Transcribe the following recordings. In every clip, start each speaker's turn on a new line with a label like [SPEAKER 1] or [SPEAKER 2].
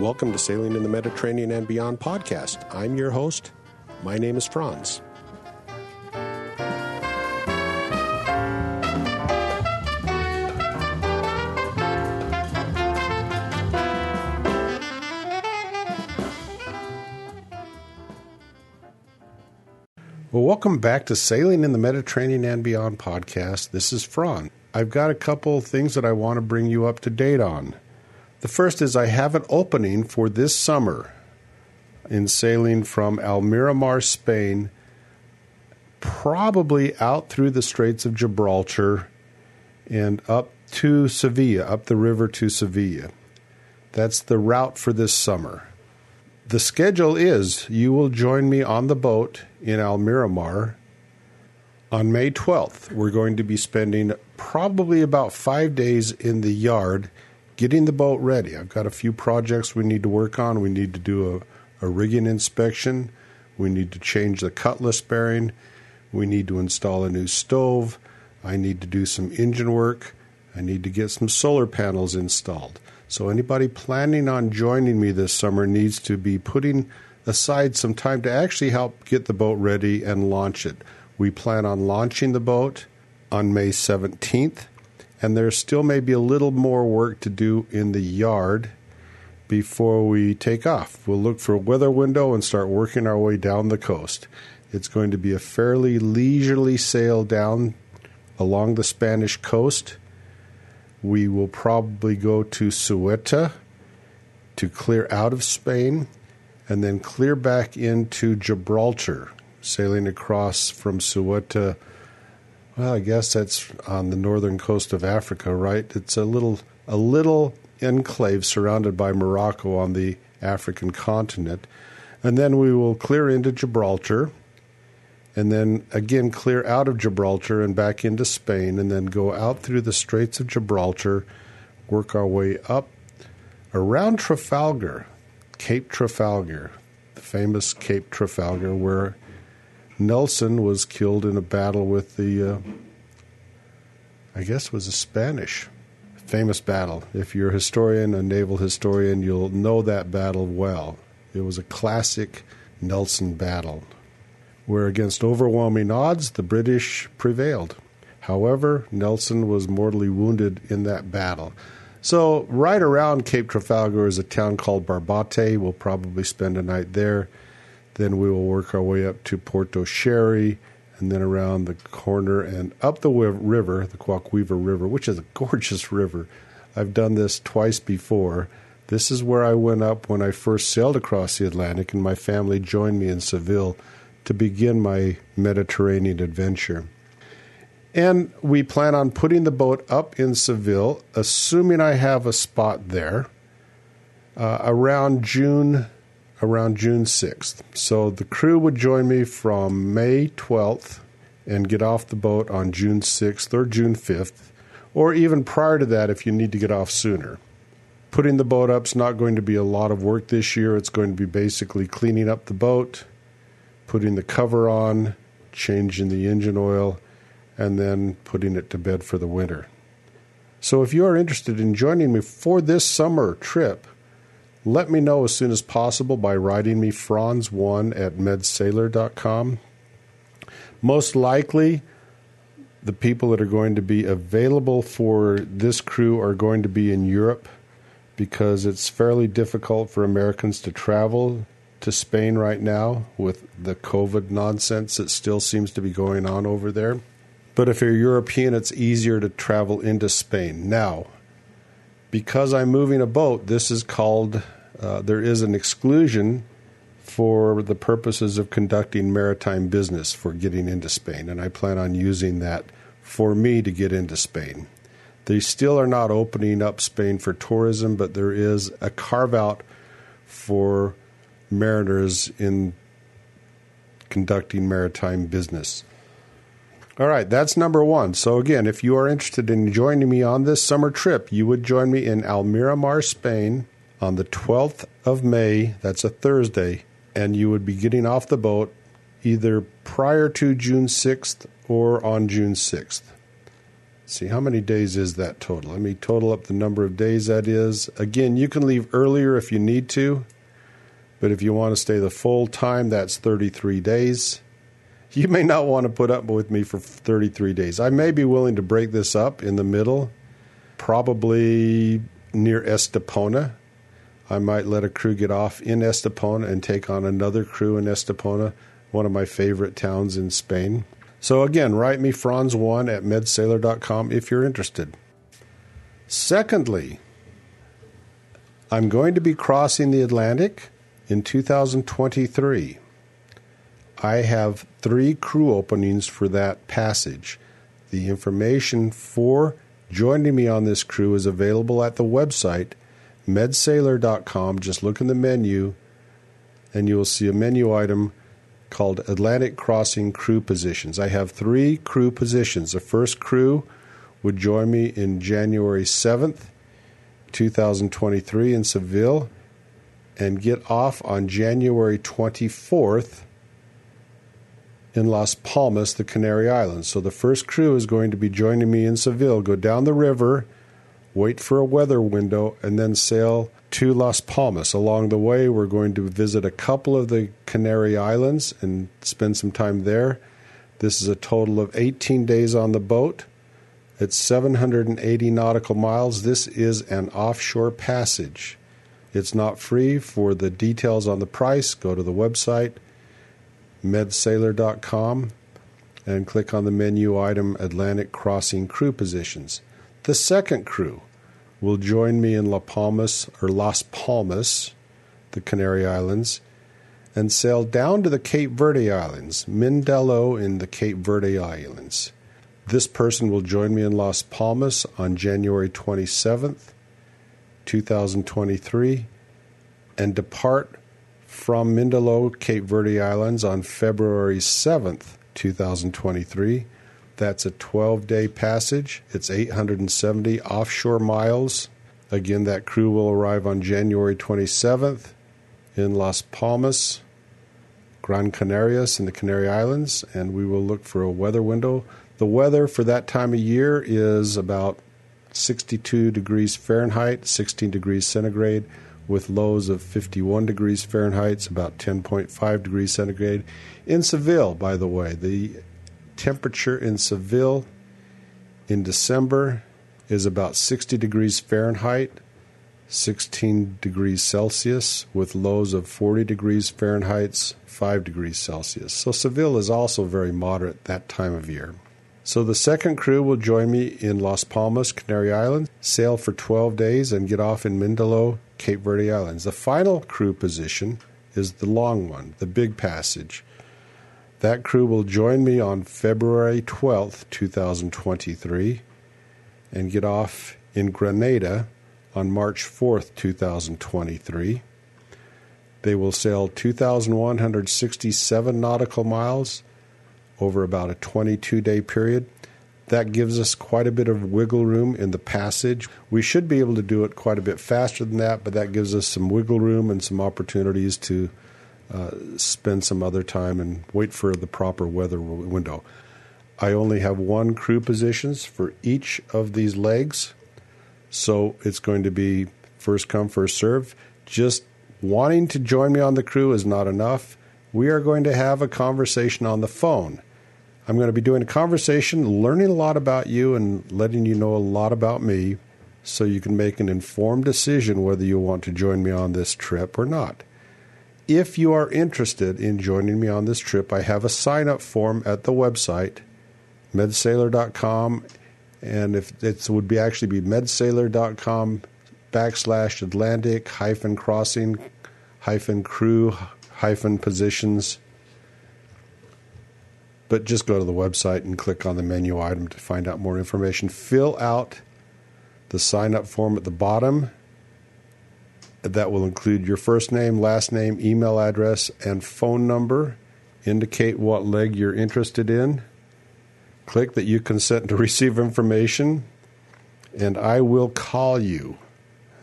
[SPEAKER 1] Welcome to Sailing in the Mediterranean and Beyond podcast. I'm your host. My name is Franz. Well, welcome back to Sailing in the Mediterranean and Beyond podcast. This is Franz. I've got a couple things that I want to bring you up to date on. The first is I have an opening for this summer in sailing from Almerimar, Spain, probably out through the Straits of Gibraltar and up to Sevilla, up the river to Sevilla. That's the route for this summer. The schedule is you will join me on the boat in Almerimar on May 12th. We're going to be spending probably about five days in the yard getting the boat ready. I've got a few projects we need to work on. We need to do a, a rigging inspection. We need to change the cutlass bearing. We need to install a new stove. I need to do some engine work. I need to get some solar panels installed. So, anybody planning on joining me this summer needs to be putting aside some time to actually help get the boat ready and launch it. We plan on launching the boat on May 17th and there still may be a little more work to do in the yard before we take off. We'll look for a weather window and start working our way down the coast. It's going to be a fairly leisurely sail down along the Spanish coast. We will probably go to Ceuta to clear out of Spain and then clear back into Gibraltar, sailing across from Ceuta well, I guess that's on the northern coast of Africa, right? It's a little a little enclave surrounded by Morocco on the African continent. And then we will clear into Gibraltar and then again clear out of Gibraltar and back into Spain and then go out through the Straits of Gibraltar, work our way up around Trafalgar, Cape Trafalgar, the famous Cape Trafalgar where Nelson was killed in a battle with the, uh, I guess, was a Spanish famous battle. If you're a historian, a naval historian, you'll know that battle well. It was a classic Nelson battle, where against overwhelming odds, the British prevailed. However, Nelson was mortally wounded in that battle. So, right around Cape Trafalgar is a town called Barbate. We'll probably spend a night there. Then we will work our way up to Puerto Sherry and then around the corner and up the river, the Guadalquivir River, which is a gorgeous river. I've done this twice before. This is where I went up when I first sailed across the Atlantic, and my family joined me in Seville to begin my Mediterranean adventure. And we plan on putting the boat up in Seville, assuming I have a spot there, uh, around June around June 6th. So the crew would join me from May 12th and get off the boat on June 6th or June 5th, or even prior to that if you need to get off sooner. Putting the boat up is not going to be a lot of work this year. It's going to be basically cleaning up the boat, putting the cover on, changing the engine oil, and then putting it to bed for the winter. So if you are interested in joining me for this summer trip, let me know as soon as possible by writing me franz1 at medsailor.com. Most likely, the people that are going to be available for this crew are going to be in Europe because it's fairly difficult for Americans to travel to Spain right now with the COVID nonsense that still seems to be going on over there. But if you're European, it's easier to travel into Spain. Now, because I'm moving a boat, this is called, uh, there is an exclusion for the purposes of conducting maritime business for getting into Spain. And I plan on using that for me to get into Spain. They still are not opening up Spain for tourism, but there is a carve out for mariners in conducting maritime business. All right, that's number one. So, again, if you are interested in joining me on this summer trip, you would join me in Almerimar, Spain on the 12th of May. That's a Thursday. And you would be getting off the boat either prior to June 6th or on June 6th. see how many days is that total. Let me total up the number of days that is. Again, you can leave earlier if you need to, but if you want to stay the full time, that's 33 days. You may not want to put up with me for 33 days. I may be willing to break this up in the middle, probably near Estepona. I might let a crew get off in Estepona and take on another crew in Estepona, one of my favorite towns in Spain. So again, write me franz1 at medsailor.com if you're interested. Secondly, I'm going to be crossing the Atlantic in 2023. I have three crew openings for that passage. The information for joining me on this crew is available at the website medsailor.com. Just look in the menu and you will see a menu item called Atlantic Crossing Crew Positions. I have three crew positions. The first crew would join me in January 7th, 2023 in Seville and get off on January 24th in Las Palmas, the Canary Islands. So the first crew is going to be joining me in Seville, go down the river, wait for a weather window, and then sail to Las Palmas. Along the way, we're going to visit a couple of the Canary Islands and spend some time there. This is a total of 18 days on the boat. It's 780 nautical miles. This is an offshore passage. It's not free. For the details on the price, go to the website medsailor.com and click on the menu item Atlantic Crossing Crew Positions. The second crew will join me in La Palmas or Las Palmas, the Canary Islands, and sail down to the Cape Verde Islands, Mindelo in the Cape Verde Islands. This person will join me in Las Palmas on January 27th, 2023, and depart from Mindelo, Cape Verde Islands on February 7th, 2023. That's a 12 day passage. It's 870 offshore miles. Again, that crew will arrive on January 27th in Las Palmas, Gran Canarias, in the Canary Islands, and we will look for a weather window. The weather for that time of year is about 62 degrees Fahrenheit, 16 degrees centigrade with lows of 51 degrees Fahrenheit, about 10.5 degrees centigrade. In Seville, by the way, the temperature in Seville in December is about 60 degrees Fahrenheit, 16 degrees Celsius, with lows of 40 degrees Fahrenheit, 5 degrees Celsius. So Seville is also very moderate that time of year. So the second crew will join me in Las Palmas, Canary Islands, sail for 12 days, and get off in Mindelo, Cape Verde Islands. The final crew position is the long one, the big passage. That crew will join me on February 12th, 2023, and get off in Grenada on March 4th, 2023. They will sail 2,167 nautical miles over about a 22 day period. That gives us quite a bit of wiggle room in the passage. We should be able to do it quite a bit faster than that, but that gives us some wiggle room and some opportunities to uh, spend some other time and wait for the proper weather window. I only have one crew positions for each of these legs, so it's going to be first come, first serve. Just wanting to join me on the crew is not enough. We are going to have a conversation on the phone. I'm going to be doing a conversation, learning a lot about you and letting you know a lot about me so you can make an informed decision whether you want to join me on this trip or not. If you are interested in joining me on this trip, I have a sign up form at the website, medsailor.com. And if it would be actually be medsailor.com backslash Atlantic hyphen crossing hyphen crew hyphen positions but just go to the website and click on the menu item to find out more information. Fill out the sign up form at the bottom. That will include your first name, last name, email address, and phone number. Indicate what leg you're interested in. Click that you consent to receive information, and I will call you.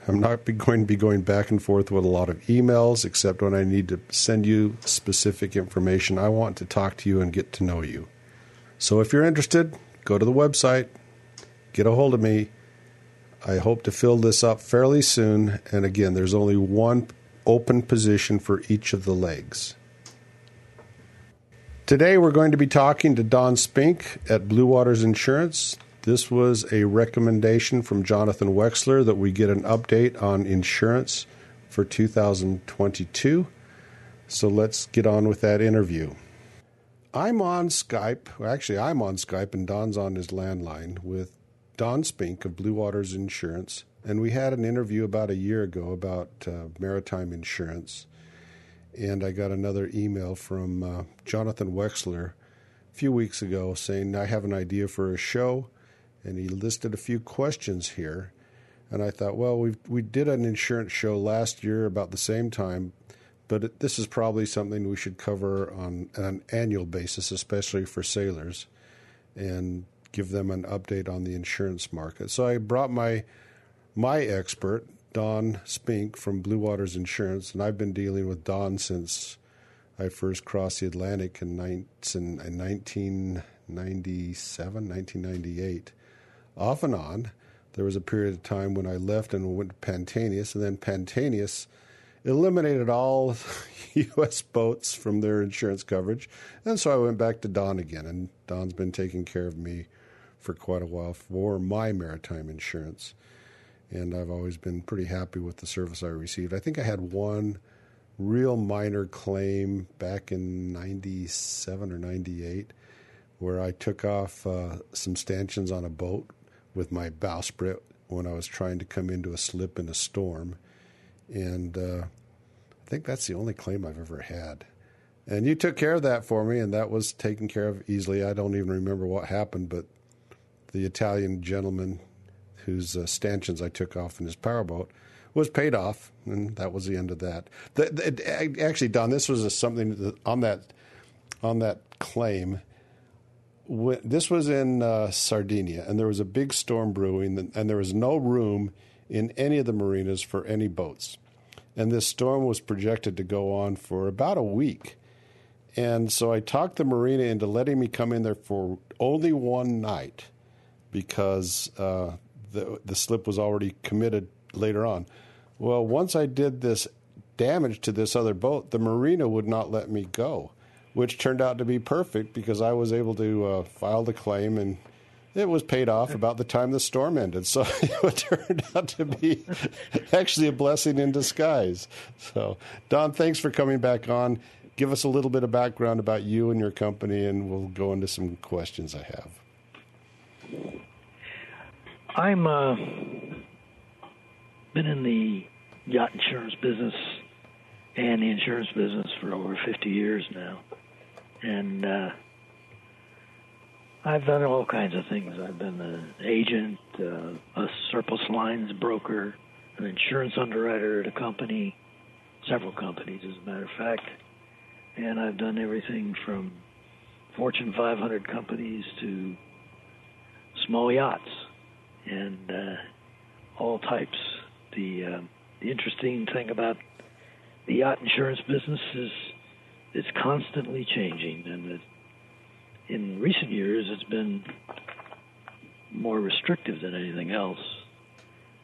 [SPEAKER 1] I'm not going to be going back and forth with a lot of emails, except when I need to send you specific information. I want to talk to you and get to know you. So if you're interested, go to the website, get a hold of me. I hope to fill this up fairly soon. And again, there's only one open position for each of the legs. Today, we're going to be talking to Don Spink at Blue Waters Insurance. This was a recommendation from Jonathan Wexler that we get an update on insurance for 2022. So let's get on with that interview. I'm on Skype. Actually, I'm on Skype, and Don's on his landline with Don Spink of Blue Waters Insurance. And we had an interview about a year ago about uh, maritime insurance. And I got another email from uh, Jonathan Wexler a few weeks ago saying, I have an idea for a show. And he listed a few questions here. And I thought, well, we we did an insurance show last year about the same time, but this is probably something we should cover on an annual basis, especially for sailors, and give them an update on the insurance market. So I brought my my expert, Don Spink from Blue Waters Insurance, and I've been dealing with Don since I first crossed the Atlantic in, in 1997, 1998, off and on. There was a period of time when I left and went to Pantaenius, and then Pantaenius eliminated all U.S. boats from their insurance coverage, and so I went back to Don again. And Don's been taking care of me for quite a while for my maritime insurance and I've always been pretty happy with the service I received. I think I had one real minor claim back in 97 or 98 where I took off uh, some stanchions on a boat with my bowsprit when I was trying to come into a slip in a storm. And uh, I think that's the only claim I've ever had. And you took care of that for me, and that was taken care of easily. I don't even remember what happened, but the Italian gentleman whose uh, stanchions I took off in his powerboat, was paid off, and that was the end of that. The, the, actually, Don, this was a, something that, on that on that claim. When, this was in uh, Sardinia, and there was a big storm brewing, and there was no room in any of the marinas for any boats. And this storm was projected to go on for about a week. And so I talked the marina into letting me come in there for only one night because uh, the the slip was already committed later on. Well, once I did this damage to this other boat, the marina would not let me go, which turned out to be perfect because I was able to uh, file the claim and it was paid off about the time the storm ended. So it turned out to be actually a blessing in disguise. So, Don, thanks for coming back on. Give us a little bit of background about you and your company, and we'll go into some questions I have.
[SPEAKER 2] I'm uh, been in the yacht insurance business and the insurance business for over 50 years now, and uh, I've done all kinds of things. I've been an agent, uh, a surplus lines broker, an insurance underwriter at a company, several companies, as a matter of fact, and I've done everything from Fortune 500 companies to small yachts and uh, all types. The uh, the interesting thing about the yacht insurance business is it's constantly changing, and it, in recent years it's been more restrictive than anything else.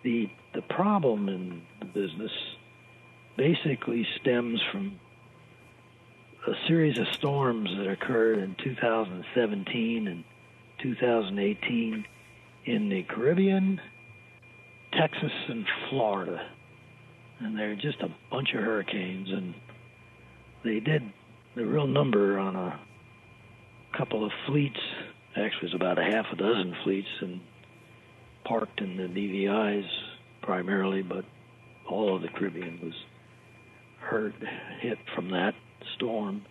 [SPEAKER 2] The the problem in the business basically stems from a series of storms that occurred in 2017 and 2018 in the Caribbean, Texas, and Florida. And they're just a bunch of hurricanes. And they did the real number on a couple of fleets. Actually, it was about a half a dozen fleets and parked in the BVIs primarily, but all of the Caribbean was hurt, hit from that storm.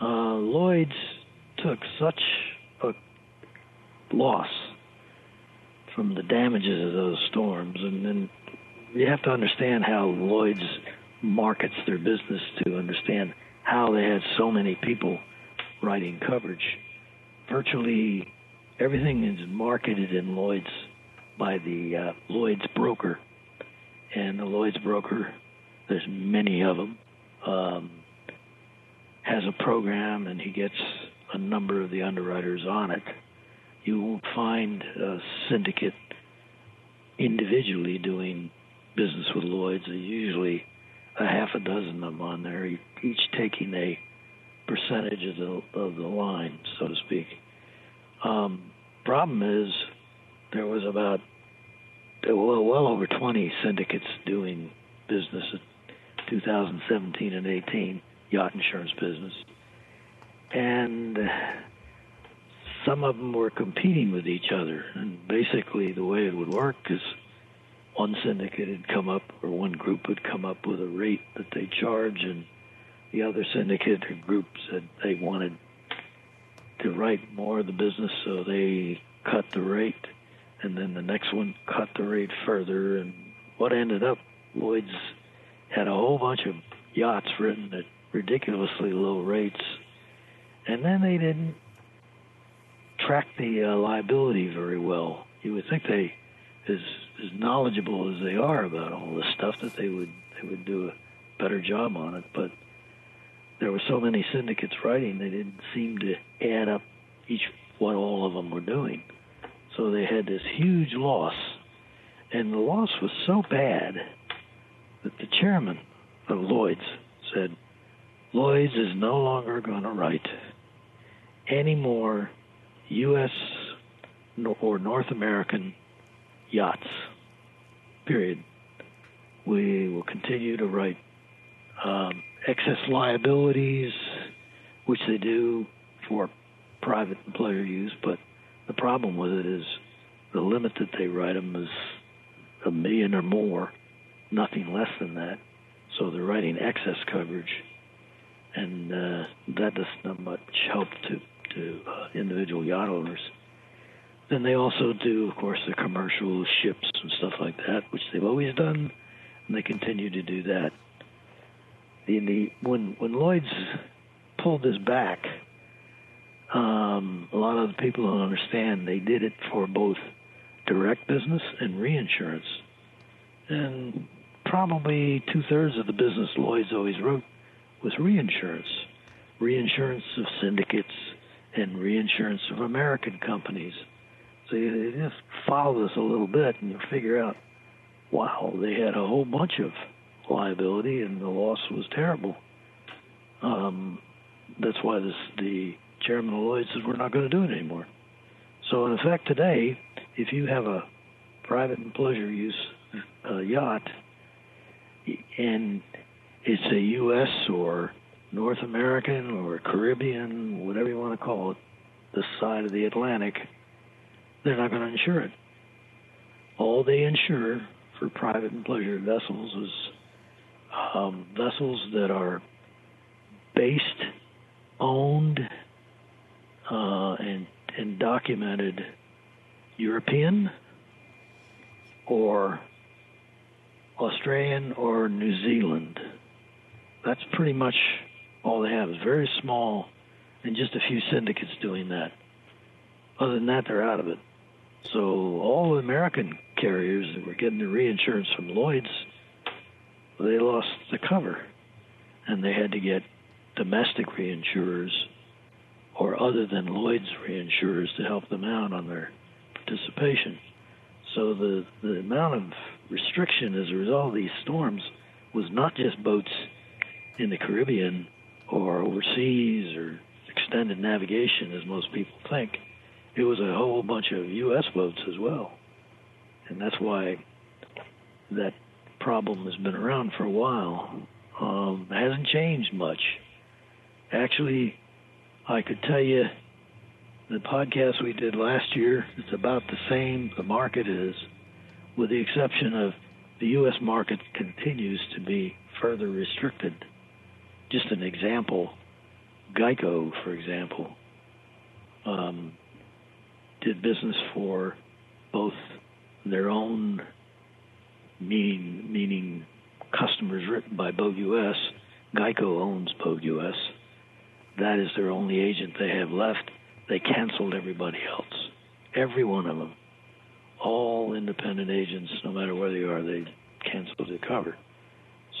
[SPEAKER 2] Uh, Lloyd's took such a loss from the damages of those storms. And then you have to understand how Lloyd's markets their business to understand how they had so many people writing coverage. Virtually everything is marketed in Lloyd's by the uh, Lloyd's broker. And the Lloyd's broker, there's many of them, um, has a program and he gets a number of the underwriters on it you won't find a syndicate individually doing business with Lloyd's. There's usually a half a dozen of them on there, each taking a percentage of the of the line, so to speak. Um, problem is, there was about well, well over 20 syndicates doing business in 2017 and 18 yacht insurance business, and some of them were competing with each other. And basically, the way it would work is one syndicate had come up, or one group would come up with a rate that they charge, and the other syndicate group said they wanted to write more of the business, so they cut the rate, and then the next one cut the rate further. And what ended up, Lloyd's had a whole bunch of yachts written at ridiculously low rates, and then they didn't track the uh, liability very well. You would think they as as knowledgeable as they are about all this stuff that they would they would do a better job on it. But there were so many syndicates writing, they didn't seem to add up each what all of them were doing. So they had this huge loss, and the loss was so bad that the chairman of Lloyd's said, Lloyd's is no longer going to write any more U.S. or North American yachts. Period. We will continue to write um, excess liabilities, which they do for private and pleasure use, but the problem with it is the limit that they write them is a million or more, nothing less than that. So they're writing excess coverage, and uh, that does not much help to to uh, individual yacht owners. Then they also do, of course, the commercial ships and stuff like that, which they've always done, and they continue to do that. The, the when when Lloyd's pulled this back, um, a lot of the people don't understand. They did it for both direct business and reinsurance, and probably two thirds of the business Lloyd's always wrote was reinsurance, reinsurance of syndicates and reinsurance of American companies. So you just follow this a little bit, and you figure out, wow, they had a whole bunch of liability, and the loss was terrible. Um, that's why this the chairman of Lloyd says we're not going to do it anymore. So in effect, today, if you have a private and pleasure use uh, yacht, and it's a U.S. or North American or Caribbean, whatever you want to call it, the side of the Atlantic they're not going to insure it. All they insure for private and pleasure vessels is um, vessels that are based, owned, uh, and and documented European or Australian or New Zealand. That's pretty much all they have. It's very small, and just a few syndicates doing that. Other than that, they're out of it. So all the American carriers that were getting the reinsurance from Lloyd's, they lost the cover, and they had to get domestic reinsurers or other than Lloyd's reinsurers to help them out on their participation. So the the amount of restriction as a result of these storms was not just boats in the Caribbean or overseas or extended navigation as most people think it was a whole bunch of U.S. boats as well, and that's why that problem has been around for a while. Um, hasn't changed much. Actually, I could tell you the podcast we did last year is about the same. The market is, with the exception of the U.S. market continues to be further restricted. Just an example, Geico, for example, um, did business for both their own meaning meaning customers written by Boat US. Geico owns Boat US. That is their only agent they have left. They canceled everybody else. Every one of them. All independent agents, no matter where they are, they canceled the cover.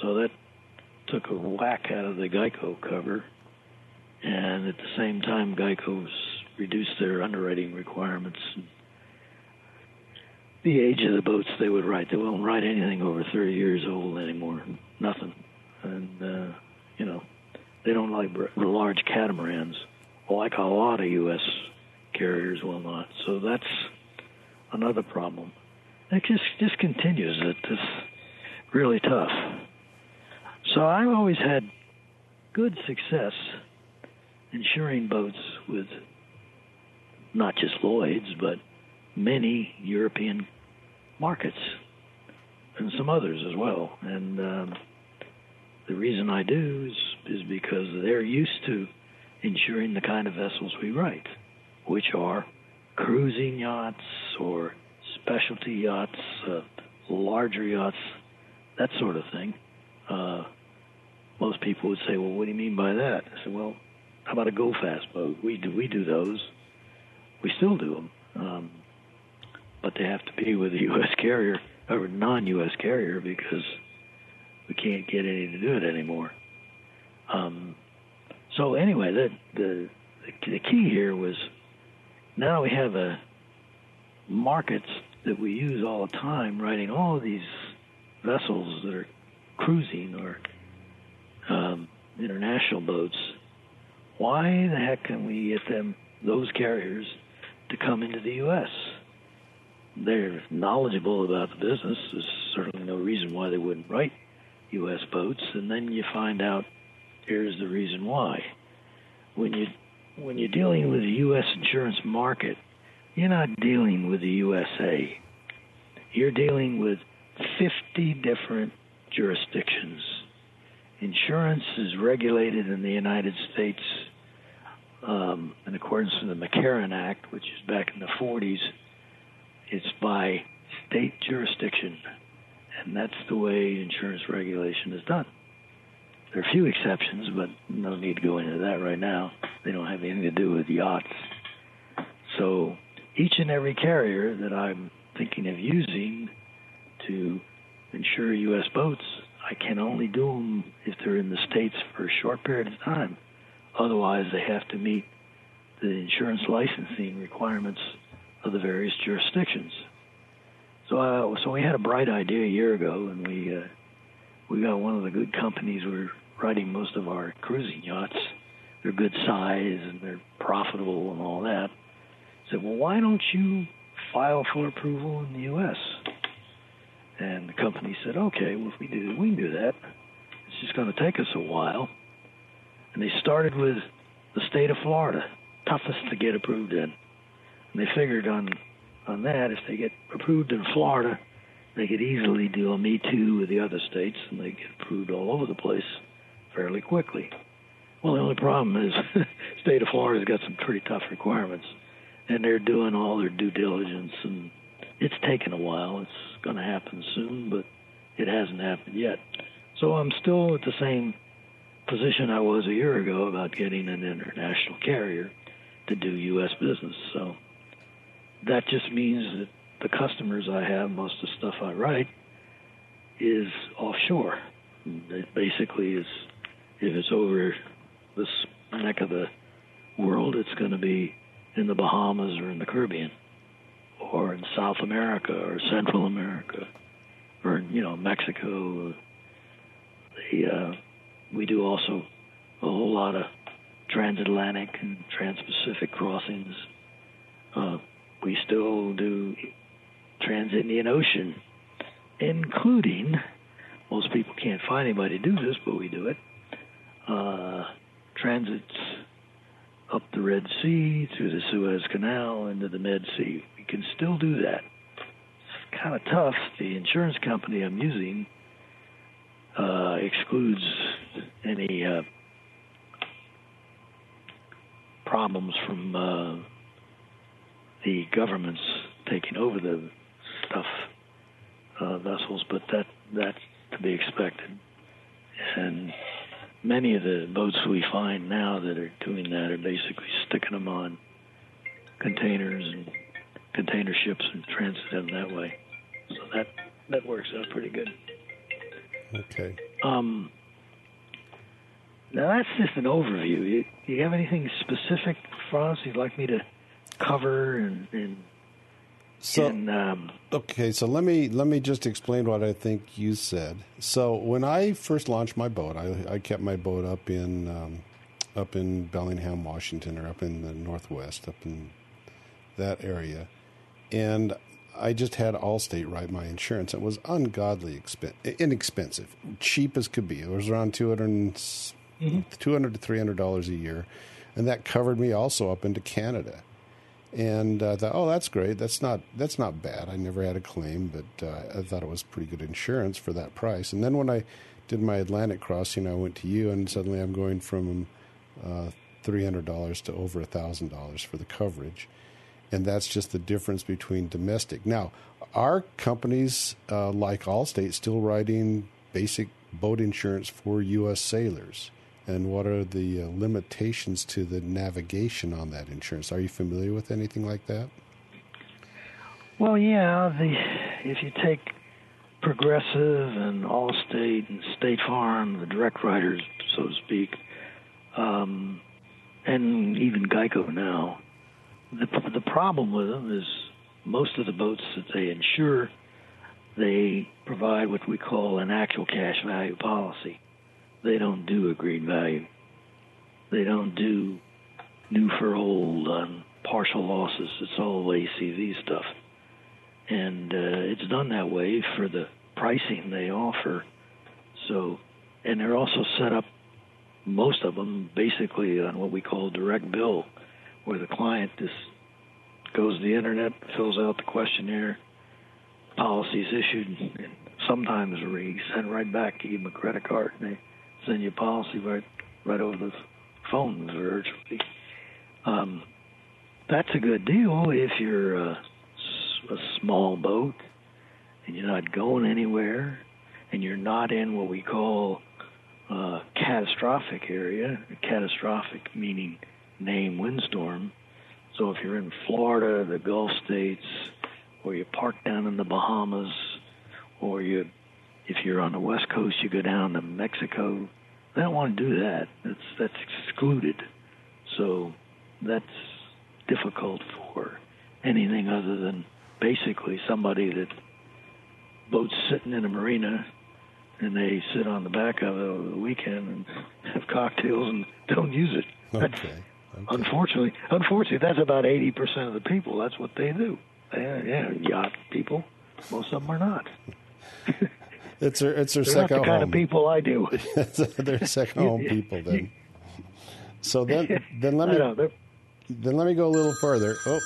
[SPEAKER 2] So that took a whack out of the Geico cover. And at the same time, Geico's reduced their underwriting requirements. The age of the boats they would write, they won't write anything over 30 years old anymore. Nothing. And, uh, you know, they don't like large catamarans, like a lot of U.S. carriers will not. So that's another problem. It just just continues. It's really tough. So I've always had good success insuring boats with not just Lloyd's, but many European markets and some others as well. And um, the reason I do is, is because they're used to insuring the kind of vessels we write, which are cruising yachts or specialty yachts, uh, larger yachts, that sort of thing. Uh, most people would say, "Well, what do you mean by that?" I said, "Well, how about a go fast boat? We do we do those. We still do them, um, but they have to be with a U.S. carrier or a non-U.S. carrier because we can't get any to do it anymore." Um, so anyway, the, the the key here was now we have a markets that we use all the time, writing all these vessels that are cruising or um, international boats. Why the heck can we get them, those carriers, to come into the U.S.? They're knowledgeable about the business. There's certainly no reason why they wouldn't write U.S. boats. And then you find out here's the reason why. When you when you're dealing with the U.S. insurance market, you're not dealing with the USA. You're dealing with 50 different jurisdictions. Insurance is regulated in the United States um, in accordance with the McCarran Act, which is back in the 40s. It's by state jurisdiction, and that's the way insurance regulation is done. There are a few exceptions, but no need to go into that right now. They don't have anything to do with yachts. So each and every carrier that I'm thinking of using to insure U.S. boats, I can only do them if they're in the States for a short period of time. Otherwise, they have to meet the insurance licensing requirements of the various jurisdictions. So, uh, so we had a bright idea a year ago, and we uh, we got one of the good companies. We're writing most of our cruising yachts. They're good size and they're profitable and all that said, well, why don't you file for approval in the U.S.? And the company said, okay, well, if we do, we can do that. It's just going to take us a while. And they started with the state of Florida, toughest to get approved in. They figured on on that, if they get approved in Florida, they could easily do a Me Too with the other states, and they get approved all over the place fairly quickly. Well, the only problem is, state of Florida's got some pretty tough requirements and they're doing all their due diligence and it's taken a while. It's going to happen soon, but it hasn't happened yet. So I'm still at the same position I was a year ago about getting an international carrier to do U.S. business. So that just means that the customers I have, most of the stuff I write, is offshore. It basically is, if it's over this neck of the world, it's going to be in the Bahamas or in the Caribbean or in South America or Central America or you know Mexico. Uh, we do also a whole lot of transatlantic and transpacific crossings. Uh, we still do trans-Indian Ocean, including most people can't find anybody to do this, but we do it. Uh, transits up the Red Sea, through the Suez Canal, into the Med Sea. We can still do that. It's kind of tough. The insurance company I'm using uh, excludes any uh, problems from uh, the governments taking over the stuff uh, vessels, but that that's to be expected. And many of the boats we find now that are doing that are basically sticking them on containers and container ships and transit them that way. So that that works out pretty good.
[SPEAKER 1] Okay.
[SPEAKER 2] Um, Now that's just an overview. You, you have anything specific for us you'd like me to cover and, and
[SPEAKER 1] So
[SPEAKER 2] and, um,
[SPEAKER 1] okay, so let me let me just explain what I think you said. So when I first launched my boat, I, I kept my boat up in um, up in Bellingham, Washington, or up in the Northwest, up in that area, and I just had Allstate write my insurance. It was ungodly expen- inexpensive, cheap as could be. It was around 200, 200 to three hundred dollars a year, and that covered me also up into Canada. And uh, I thought, oh, that's great. That's not that's not bad. I never had a claim, but uh, I thought it was pretty good insurance for that price. And then when I did my Atlantic crossing, I went to you, and suddenly I'm going from uh, three hundred dollars to over thousand dollars for the coverage, and that's just the difference between domestic. Now, are companies uh, like Allstate still writing basic boat insurance for U.S. sailors? And what are the uh, limitations to the navigation on that insurance? Are you familiar with anything like that?
[SPEAKER 2] well, yeah, the if you take Progressive and Allstate and State Farm, the direct writers, so to speak, um, and even Geico now, the the problem with them is most of the boats that they insure, they provide what we call an actual cash value policy. They don't do agreed value. They don't do new for old on partial losses. It's all ACV stuff. And uh, it's done that way for the pricing they offer. So, and they're also set up, most of them, basically on what we call direct bill, where the client just goes to the internet, fills out the questionnaire, policies issued, and sometimes we send right back, give them a credit card, and they send you a policy right right over the phone virtually. Um, that's a good deal if you're a small boat and you're not going anywhere and you're not in what we call uh, catastrophic area. Catastrophic meaning name windstorm. So if you're in Florida, the Gulf states, or you park down in the Bahamas, or you, if you're on the West Coast, you go down to Mexico. They don't want to do that. That's that's excluded. So that's difficult for anything other than basically somebody that boats sitting in a marina and they sit on the back of it over the weekend and have cocktails and don't use it. That's-
[SPEAKER 1] Okay.
[SPEAKER 2] Unfortunately, unfortunately, that's about eighty percent of the people. That's what they do. Yeah, yeah, yacht people. Most of them are not.
[SPEAKER 1] It's their it's their
[SPEAKER 2] They're not
[SPEAKER 1] second
[SPEAKER 2] the kind
[SPEAKER 1] home.
[SPEAKER 2] of people I with.
[SPEAKER 1] They're second home people then. So then then let me
[SPEAKER 2] know.
[SPEAKER 1] Then let me go a little further. Oh,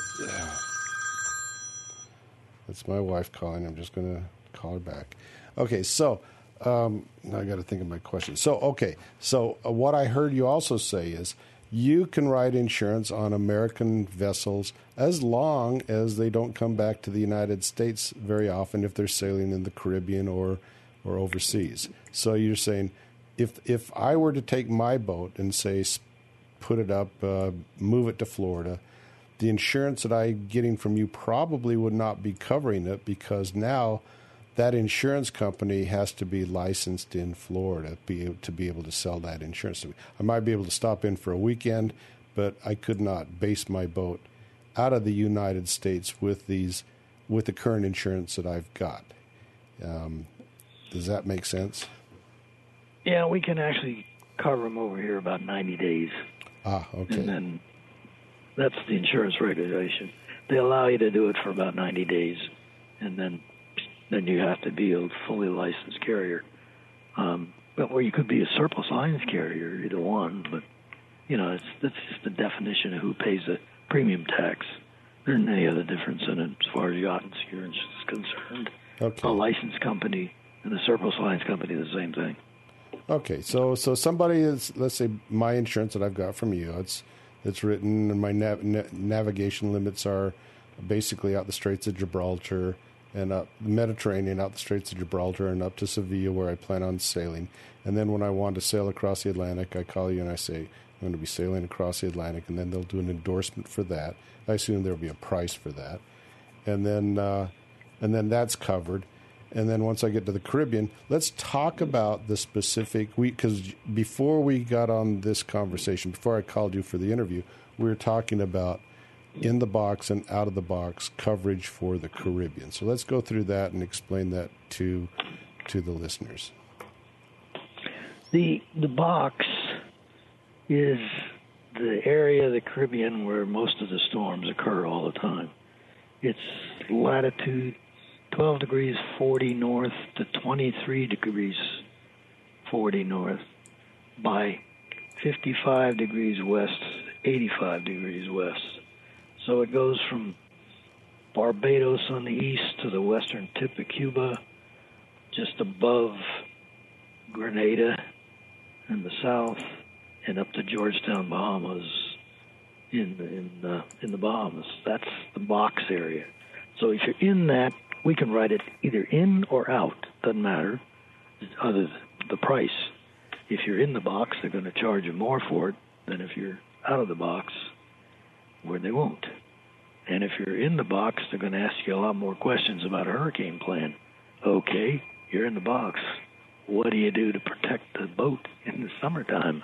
[SPEAKER 1] that's my wife calling. I'm just going to call her back. Okay, so um, now I got to think of my question. So okay, so uh, what I heard you also say is you can write insurance on American vessels as long as they don't come back to the United States very often if they're sailing in the Caribbean or or overseas. So you're saying if if I were to take my boat and say put it up, uh, move it to Florida, the insurance that I'm getting from you probably would not be covering it because now that insurance company has to be licensed in Florida be able, to be able to sell that insurance. I might be able to stop in for a weekend, but I could not base my boat out of the United States with these with the current insurance that I've got. Um, does that make sense?
[SPEAKER 2] yeah, we can actually cover them over here about ninety days,
[SPEAKER 1] Ah, okay.
[SPEAKER 2] and then that's the insurance regulation. They allow you to do it for about ninety days, and then then you have to be a fully licensed carrier. Um, but or you could be a surplus lines carrier, either one. But you know, it's that's just the definition of who pays the premium tax. There isn't any other difference in it as far as yacht insurance is concerned.
[SPEAKER 1] Okay.
[SPEAKER 2] A licensed company and a surplus lines company, the same thing.
[SPEAKER 1] Okay, so so somebody is let's say my insurance that I've got from you. It's it's written, and my nav- na- navigation limits are basically out the Straits of Gibraltar and up the Mediterranean, out the Straits of Gibraltar, and up to Sevilla, where I plan on sailing. And then when I want to sail across the Atlantic, I call you and I say I'm going to be sailing across the Atlantic, and then they'll do an endorsement for that. I assume there'll be a price for that, and then uh, and then that's covered. And then once I get to the Caribbean, let's talk about the specific. Because before we got on this conversation, before I called you for the interview, we were talking about in the box and out of the box coverage for the Caribbean. So let's go through that and explain that to to the listeners.
[SPEAKER 2] The the box is the area of the Caribbean where most of the storms occur all the time. It's latitude 12 degrees 40 north to 23 degrees 40 north by 55 degrees west, 85 degrees west. So it goes from Barbados on the east to the western tip of Cuba, just above Grenada in the south, and up to Georgetown, Bahamas, in in the, in the Bahamas. That's the box area. So if you're in that we can write it either in or out. Doesn't matter. Other than the price. If you're in the box, they're going to charge you more for it than if you're out of the box, where they won't. And if you're in the box, they're going to ask you a lot more questions about a hurricane plan. Okay, you're in the box. What do you do to protect the boat in the summertime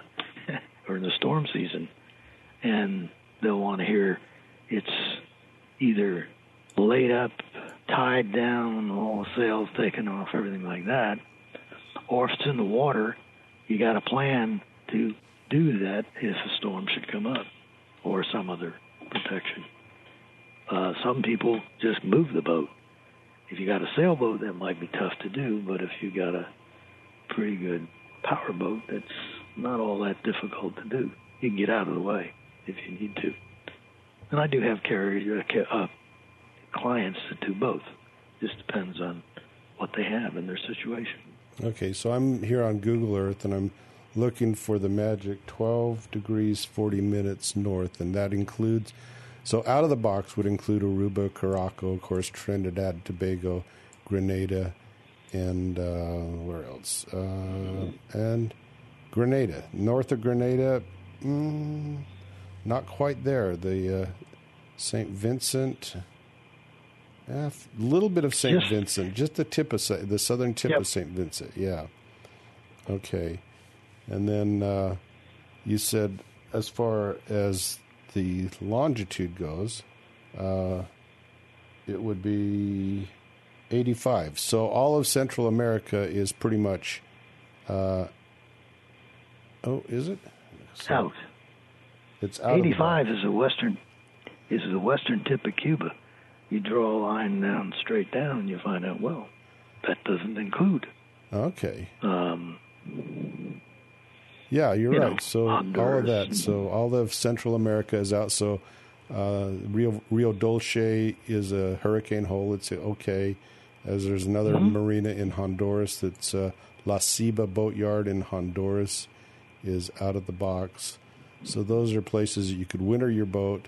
[SPEAKER 2] or in the storm season? And they'll want to hear it's either laid up tied down, all sails taken off, everything like that. Or if it's in the water, you got a plan to do that if a storm should come up or some other protection. Uh, some people just move the boat. If you got a sailboat, that might be tough to do, but if you got a pretty good power boat, that's not all that difficult to do. You can get out of the way if you need to. And I do have carrier, uh, uh clients that do both. Just depends on what they have in their situation.
[SPEAKER 1] Okay, so I'm here on Google Earth and I'm looking for the magic 12 degrees 40 minutes north, and that includes. So out of the box would include Aruba, Curaçao, of course, Trinidad, Tobago, Grenada, and uh, where else? Uh, and Grenada. North of Grenada, mm, not quite there. The uh, St. Vincent, a little bit of St. Vincent, just the tip of the southern tip yep. of St. Vincent. Yeah. Okay. And then uh, you said, as far as the longitude goes, uh, it would be 85. So all of Central America is pretty much. Uh, oh, is it?
[SPEAKER 2] South.
[SPEAKER 1] It's out.
[SPEAKER 2] 85 is the western. Is the western tip of Cuba you draw a line down straight down you find out well that doesn't include.
[SPEAKER 1] Okay.
[SPEAKER 2] Um,
[SPEAKER 1] yeah you're you right. Know, so Honduras. all of that. So all of central america is out. So uh, rio rio dulce is a hurricane hole. It's okay. As there's another mm-hmm. marina in honduras that's uh, la Ceiba boatyard in honduras is out of the box. So those are places that you could winter your boat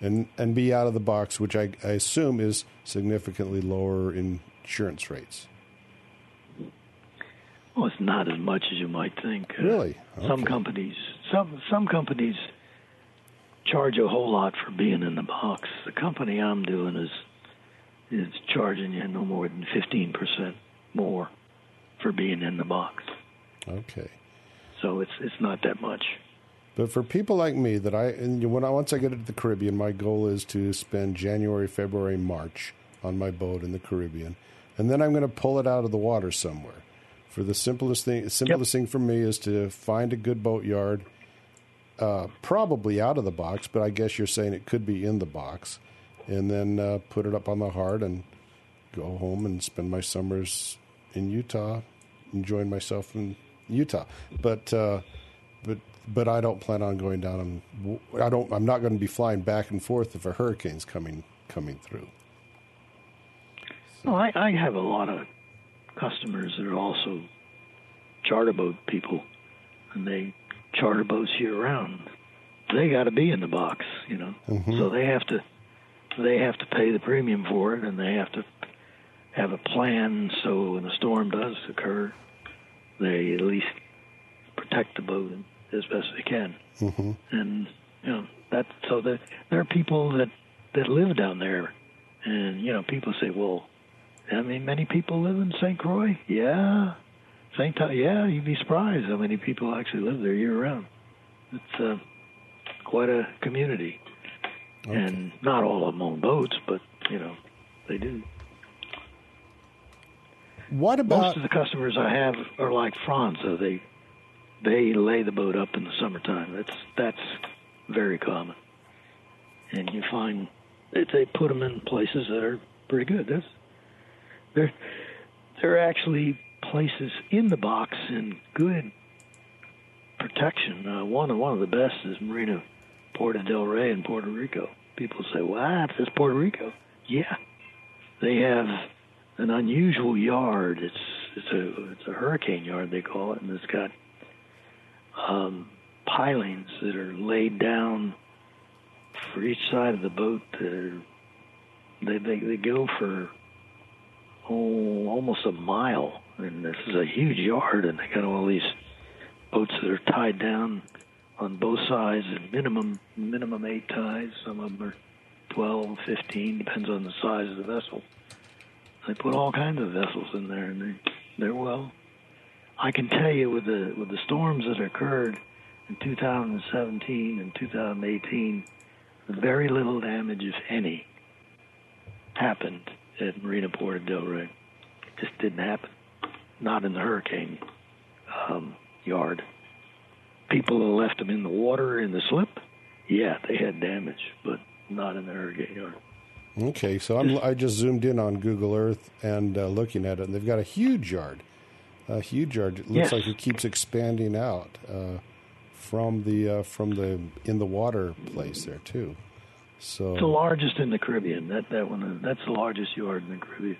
[SPEAKER 1] and and be out of the box, which I, I assume is significantly lower insurance rates.
[SPEAKER 2] Well, it's not as much as you might think.
[SPEAKER 1] Uh, really,
[SPEAKER 2] okay. some companies some some companies charge a whole lot for being in the box. The company I'm doing is is charging you no more than fifteen percent more for being in the box.
[SPEAKER 1] Okay.
[SPEAKER 2] So it's it's not that much.
[SPEAKER 1] But for people like me, that I when I once I get into the Caribbean, my goal is to spend January, February, March on my boat in the Caribbean, and then I'm going to pull it out of the water somewhere. For the simplest thing, simplest yep. thing for me is to find a good boatyard, uh, probably out of the box, but I guess you're saying it could be in the box, and then uh, put it up on the hard and go home and spend my summers in Utah, enjoying myself in Utah. But uh, but but I don't plan on going down. And I don't. I'm not going to be flying back and forth if a hurricane's coming coming through.
[SPEAKER 2] So. Well, I, I have a lot of customers that are also charter boat people, and they charter boats year round. They got to be in the box, you know. Mm-hmm. So they have to they have to pay the premium for it, and they have to have a plan so when a storm does occur, they at least protect the boat and as best they can. Mm-hmm. And you know that so that there are people that that live down there, and you know people say, well, I mean, many people live in St. Croix. Yeah, St. Yeah, you'd be surprised how many people actually live there year round. It's uh, quite a community, okay. and not all of them own boats, but you know, they do.
[SPEAKER 1] What about
[SPEAKER 2] most of the customers I have are like Franza. They they lay the boat up in the summertime. That's that's very common, and you find that they put them in places that are pretty good. That's there. There are actually places in the box in good protection. Uh, one one of the best is Marina Puerto del Rey in Puerto Rico. People say, "Well, "Wow, it's Puerto Rico." Yeah, they have an unusual yard. It's it's a it's a hurricane yard they call it, and it's got um, pilings that are laid down for each side of the boat. They they they go for oh almost a mile, and this is a huge yard, and they got all these boats that are tied down on both sides and minimum minimum eight ties. Some of them are 12, 15, depends on the size of the vessel. They put all kinds of vessels in there, and they they're well. I can tell you with the with the storms that occurred in 2017 and 2018, very little damage, if any, happened at Marina Puerto del Rey. It just didn't happen. Not in the hurricane um, yard. People left them in the water in the slip, yeah, they had damage, but not in the hurricane yard.
[SPEAKER 1] Okay, so I'm, I just zoomed in on Google Earth and uh, looking at it, and they've got a huge yard. A huge yard. It looks yes. like it keeps expanding out uh, from the uh, from the in the water place there too. So
[SPEAKER 2] it's the largest in the Caribbean. That that one that's the largest yard in the Caribbean.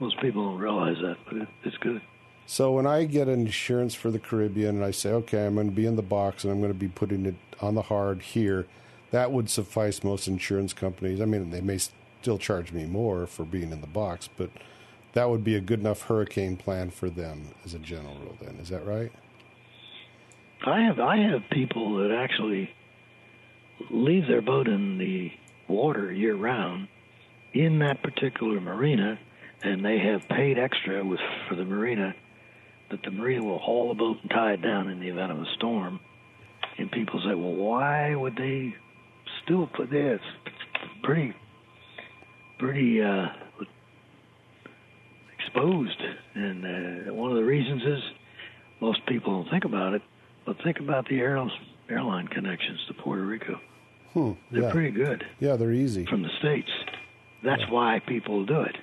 [SPEAKER 2] Most people don't realize that, but it, it's good.
[SPEAKER 1] So when I get insurance for the Caribbean and I say, okay, I'm going to be in the box and I'm going to be putting it on the hard here, that would suffice most insurance companies. I mean, they may still charge me more for being in the box, but that would be a good enough hurricane plan for them as a general rule. Then is that right?
[SPEAKER 2] I have I have people that actually leave their boat in the water year round in that particular marina, and they have paid extra with for the marina that the marina will haul the boat and tie it down in the event of a storm. And people say, well, why would they still put this? Pretty pretty uh, exposed, and uh, one of the reasons is most people don't think about it, but think about the air, airline connections to Puerto Rico.
[SPEAKER 1] Hmm,
[SPEAKER 2] they're
[SPEAKER 1] yeah.
[SPEAKER 2] pretty good.
[SPEAKER 1] Yeah, they're easy
[SPEAKER 2] from the states. That's yeah. why people do it.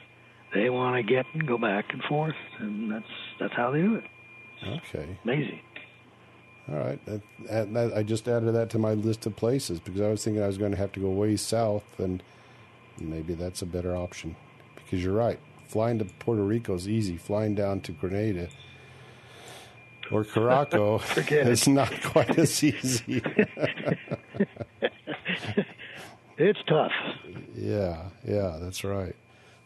[SPEAKER 2] They want to get and go back and forth, and that's that's how they do it.
[SPEAKER 1] Okay,
[SPEAKER 2] amazing.
[SPEAKER 1] All right, that, that, I just added that to my list of places because I was thinking I was going to have to go way south and maybe that's a better option. Because you're right, flying to Puerto Rico is easy. Flying down to Grenada or Caraco is not quite as easy.
[SPEAKER 2] it's tough.
[SPEAKER 1] Yeah, yeah, that's right.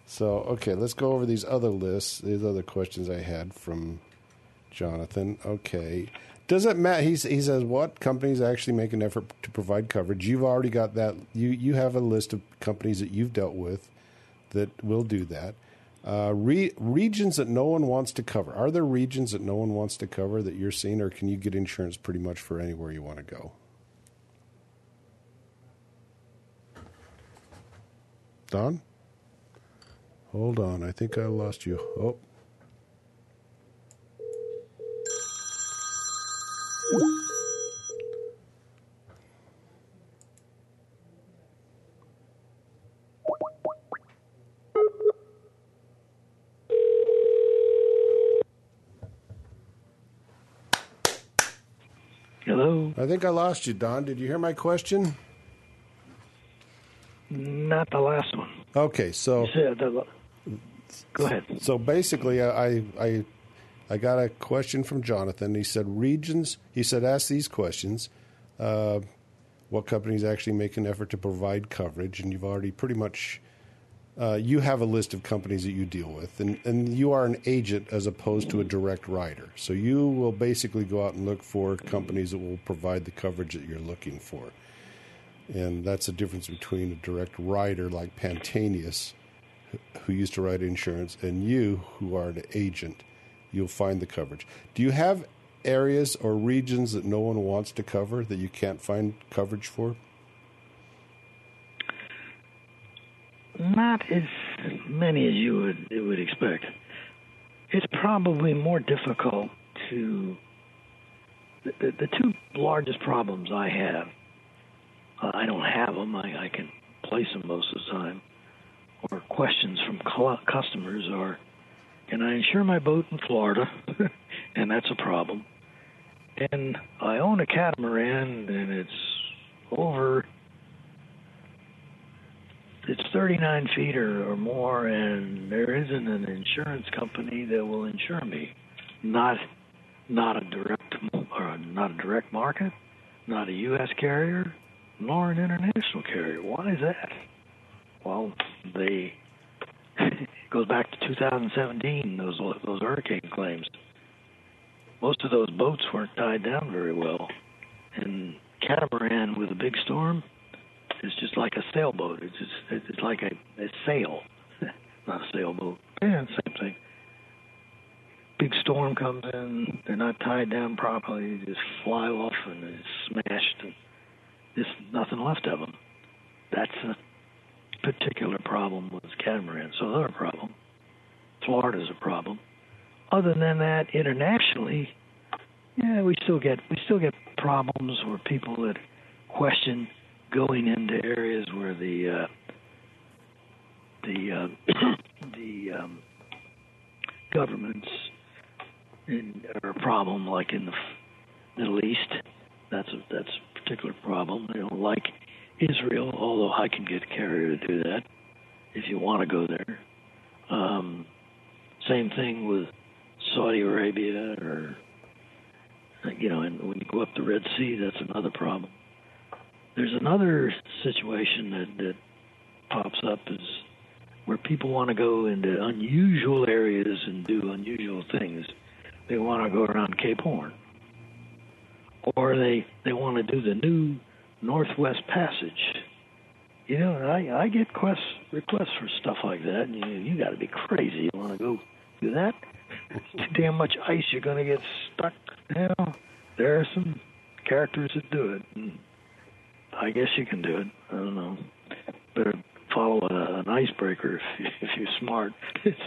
[SPEAKER 1] So, okay, let's go over these other lists, these other questions I had from Jonathan. Okay. Does it matter? He, he says, what companies actually make an effort to provide coverage? You've already got that. You, you have a list of companies that you've dealt with that will do that. Uh, re, regions that no one wants to cover. Are there regions that no one wants to cover that you're seeing, or can you get insurance pretty much for anywhere you want to go? Don? Hold on. I think I lost you. Oh. I think I lost you, Don. Did you hear my question?
[SPEAKER 2] Not the last one.
[SPEAKER 1] Okay, so
[SPEAKER 2] go ahead.
[SPEAKER 1] So basically, I, I I got a question from Jonathan. He said regions. He said ask these questions. Uh, what companies actually make an effort to provide coverage? And you've already pretty much uh, you have a list of companies that you deal with, and, and you are an agent as opposed to a direct writer. So you will basically go out and look for companies that will provide the coverage that you're looking for. And that's the difference between a direct writer like Pantaenius, who used to write insurance and you who are an agent, you'll find the coverage. Do you have areas or regions that no one wants to cover that you can't find coverage for?
[SPEAKER 2] Not as many as you would you would expect. It's probably more difficult to. The, the, the two largest problems I have, uh, I don't have them. I, I can place them most of the time. Or questions from customers are, can I insure my boat in Florida? and that's a problem. And I own a catamaran, and it's over it's 39 feet or, or more, and there isn't an insurance company that will insure me. Not, not a direct or not a direct market, not a U.S. carrier, nor an international carrier. Why is that? Well, they it goes back to 2017. Those those hurricane claims. Most of those boats weren't tied down very well, and catamaran with a big storm it's just like a sailboat. It's just it's like a, a sail, not a sailboat. Yeah, same thing. Big storm comes in, they're not tied down properly, they just fly off and they're smashed, and there's nothing left of them. That's a particular problem with catamarans. So they're a problem. Florida's a problem. Other than that, internationally, yeah, we still get we still get problems where people that question going into areas where the uh, the uh, the um, governments in, are a problem, like in the Middle East. That's a that's a particular problem. You know, like Israel, although I can get carrier to do that if you want to go there. Um, same thing with Saudi Arabia, or you know, and when you go up the Red Sea, that's another problem. There's another situation that, that pops up is where people want to go into unusual areas and do unusual things. They want to go around Cape Horn, or they they want to do the new Northwest Passage. You know, I I get quest, requests for stuff like that, and you you got to be crazy. You want to go do that? too damn much ice. You're going to get stuck. Know, there are some characters that do it. And I guess you can do it. I don't know. Better follow a, an icebreaker if, if you're smart. It's,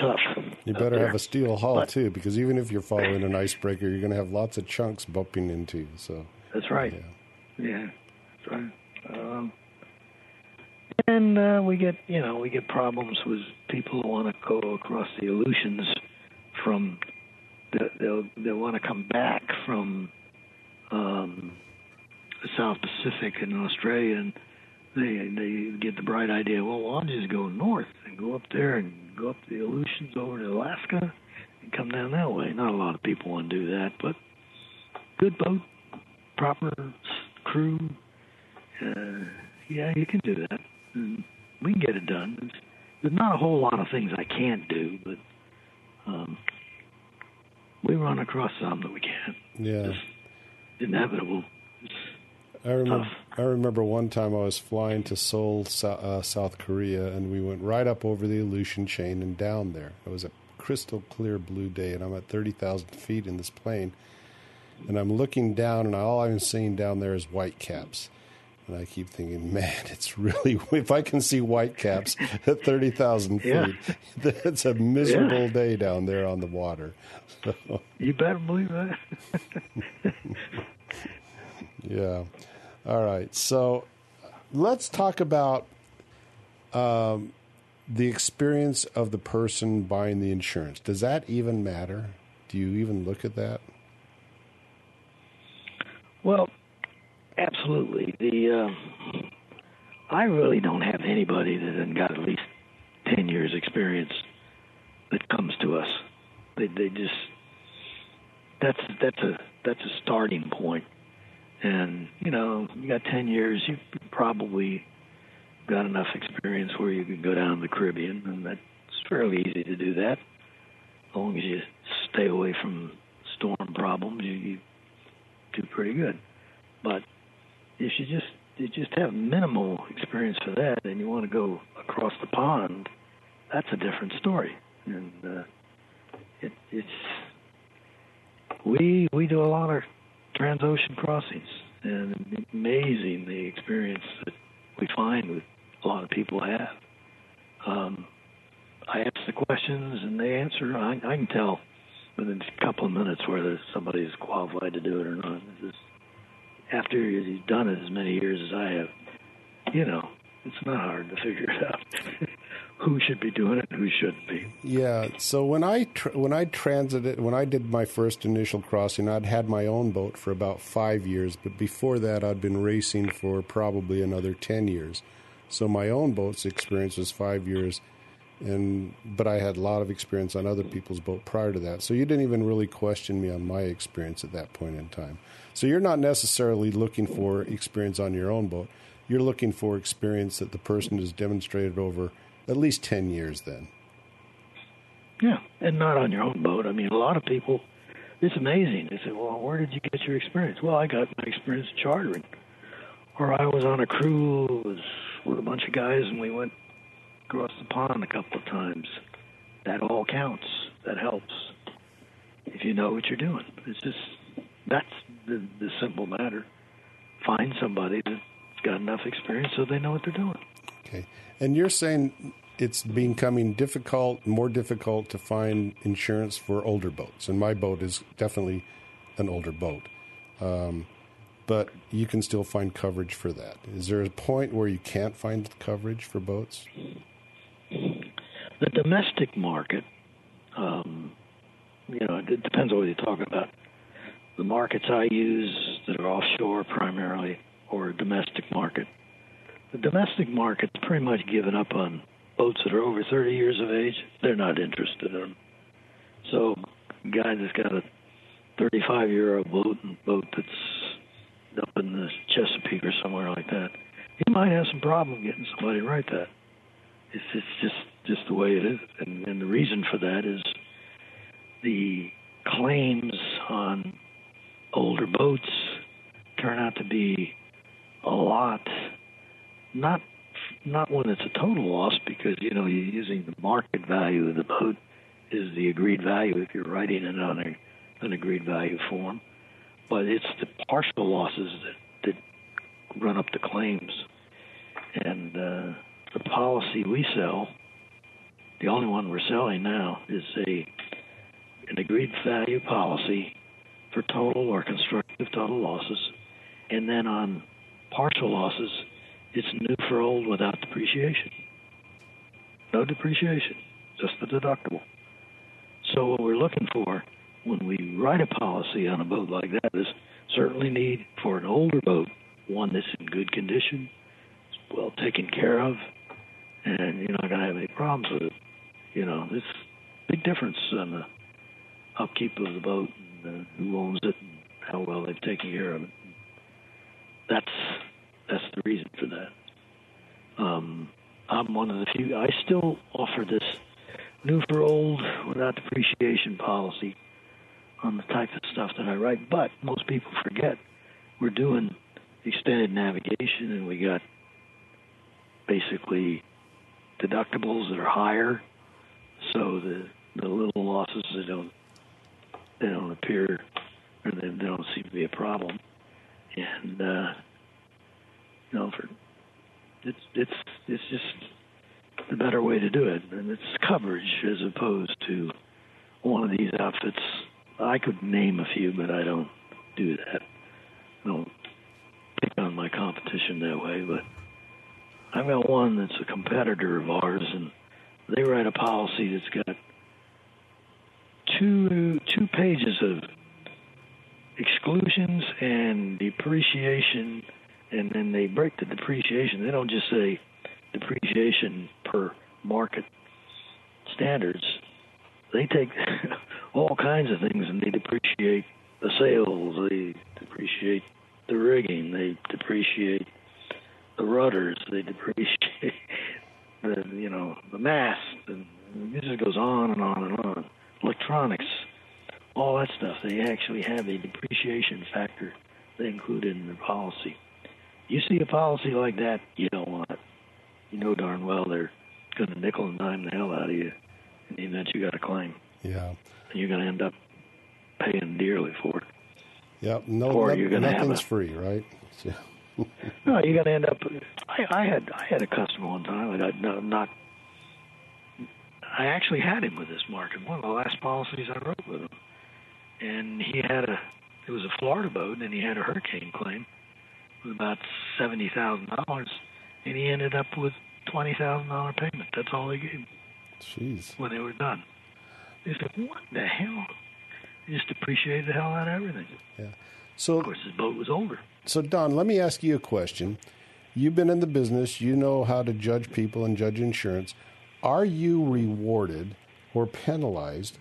[SPEAKER 2] tough.
[SPEAKER 1] You better have a steel hull but, too, because even if you're following an icebreaker, you're going to have lots of chunks bumping into you. So
[SPEAKER 2] that's right. Yeah, yeah that's right. Um, and uh, we get you know we get problems with people who want to go across the Aleutians from the, they'll they'll want to come back from um, the South Pacific and Australia, and they they get the bright idea. Well, I'll just go north and go up there and go up the Aleutians over to Alaska and come down that way. Not a lot of people want to do that, but good boat, proper crew. Uh, yeah, you can do that. And we can get it done. There's, there's not a whole lot of things I can't do, but um, we run across some that we can't.
[SPEAKER 1] Yeah.
[SPEAKER 2] It's inevitable. It's,
[SPEAKER 1] I remember. I remember one time I was flying to Seoul, uh, South Korea, and we went right up over the Aleutian chain and down there. It was a crystal clear blue day, and I'm at thirty thousand feet in this plane, and I'm looking down, and all I'm seeing down there is white caps. And I keep thinking, man, it's really, if I can see white caps at 30,000 feet, yeah. that's a miserable yeah. day down there on the water.
[SPEAKER 2] So. You better believe that.
[SPEAKER 1] Yeah. All right. So let's talk about um, the experience of the person buying the insurance. Does that even matter? Do you even look at that?
[SPEAKER 2] Well, absolutely. The uh, I really don't have anybody that has got at least ten years experience that comes to us. They they just that's that's a that's a starting point. And, you know, you got 10 years, you probably got enough experience where you could go down to the Caribbean, and that's fairly easy to do that. As long as you stay away from storm problems, you, you do pretty good. But if you just you just have minimal experience for that, and you want to go across the pond that's a different story. And uh, it, it's we we do a lot of transocean crossings, and amazing the experience that we find with a lot of people have. Um, I ask the questions and they answer. I, I can tell within a couple of minutes whether somebody is qualified to do it or not. Just, after you've done it as many years as I have, you know, it's not hard to figure it out. who should be doing it who shouldn't be.
[SPEAKER 1] Yeah. So when I tra- when I transited when I did my first initial crossing, I'd had my own boat for about five years, but before that, I'd been racing for probably another ten years. So my own boat's experience was five years, and but I had a lot of experience on other people's boat prior to that. So you didn't even really question me on my experience at that point in time. So you're not necessarily looking for experience on your own boat. You're looking for experience that the person has demonstrated over at least 10 years then.
[SPEAKER 2] Yeah, and not on your own boat. I mean, a lot of people, it's amazing. They say, well, where did you get your experience? Well, I got my experience chartering. Or I was on a cruise with a bunch of guys and we went across the pond a couple of times. That all counts. That helps. If you know what you're doing. It's just, that's the, the simple matter. Find somebody that's got enough experience so they know what they're doing.
[SPEAKER 1] Okay. And you're saying it's becoming difficult, more difficult to find insurance for older boats. And my boat is definitely an older boat. Um, but you can still find coverage for that. Is there a point where you can't find coverage for boats?
[SPEAKER 2] The domestic market, um, you know, it depends on what you're talking about. The markets I use that are offshore primarily or domestic market, the domestic market's pretty much given up on boats that are over 30 years of age. They're not interested in them. So, guy that's got a 35 year old boat and boat that's up in the Chesapeake or somewhere like that, he might have some problem getting somebody to write that. It's, it's just just the way it is, and, and the reason for that is the claims on older boats turn out to be a lot not not when it's a total loss because you know you're using the market value of the boat is the agreed value if you're writing it on a, an agreed value form, but it's the partial losses that that run up the claims, and uh, the policy we sell, the only one we're selling now is a an agreed value policy for total or constructive total losses, and then on partial losses it's new for old without depreciation. No depreciation, just the deductible. So what we're looking for when we write a policy on a boat like that is certainly need for an older boat, one that's in good condition, well taken care of, and you're not going to have any problems with it. You know, it's big difference in the upkeep of the boat and uh, who owns it and how well they've taken care of it. That's that's the reason for that. Um, I'm one of the few. I still offer this new for old without depreciation policy on the type of stuff that I write. But most people forget we're doing extended navigation, and we got basically deductibles that are higher, so the the little losses they don't they don't appear or they, they don't seem to be a problem. And uh, you know, for it's it's it's just the better way to do it, and it's coverage as opposed to one of these outfits. I could name a few, but I don't do that. I don't pick on my competition that way, but I've got one that's a competitor of ours, and they write a policy that's got two two pages of exclusions and depreciation and then they break the depreciation. They don't just say depreciation per market standards. They take all kinds of things and they depreciate the sails, they depreciate the rigging, they depreciate the rudders, they depreciate the you know the mast, and it just goes on and on and on. Electronics, all that stuff. They actually have a depreciation factor they include in their policy. You see a policy like that, you don't want it. You know darn well they're going to nickel and dime the hell out of you in the event you got a claim.
[SPEAKER 1] Yeah.
[SPEAKER 2] And you're going to end up paying dearly for it.
[SPEAKER 1] Yep. No,
[SPEAKER 2] Or
[SPEAKER 1] no
[SPEAKER 2] you're gonna have
[SPEAKER 1] nothing's
[SPEAKER 2] a-
[SPEAKER 1] free, right? Yeah.
[SPEAKER 2] No, you're going to end up. I, I had I had a customer one time. I no, not. I actually had him with this market. One of the last policies I wrote with him, and he had a. It was a Florida boat, and he had a hurricane claim with about seventy thousand dollars, and he ended up with twenty thousand dollar payment. That's all they gave him
[SPEAKER 1] Jeez.
[SPEAKER 2] when they were done. He said, "What the hell?" He just appreciated the hell out of everything.
[SPEAKER 1] So
[SPEAKER 2] Of course, his boat was older.
[SPEAKER 1] So, Don, let me ask you a question. You've been in the business, you know how to judge people and judge insurance. Are you rewarded or penalized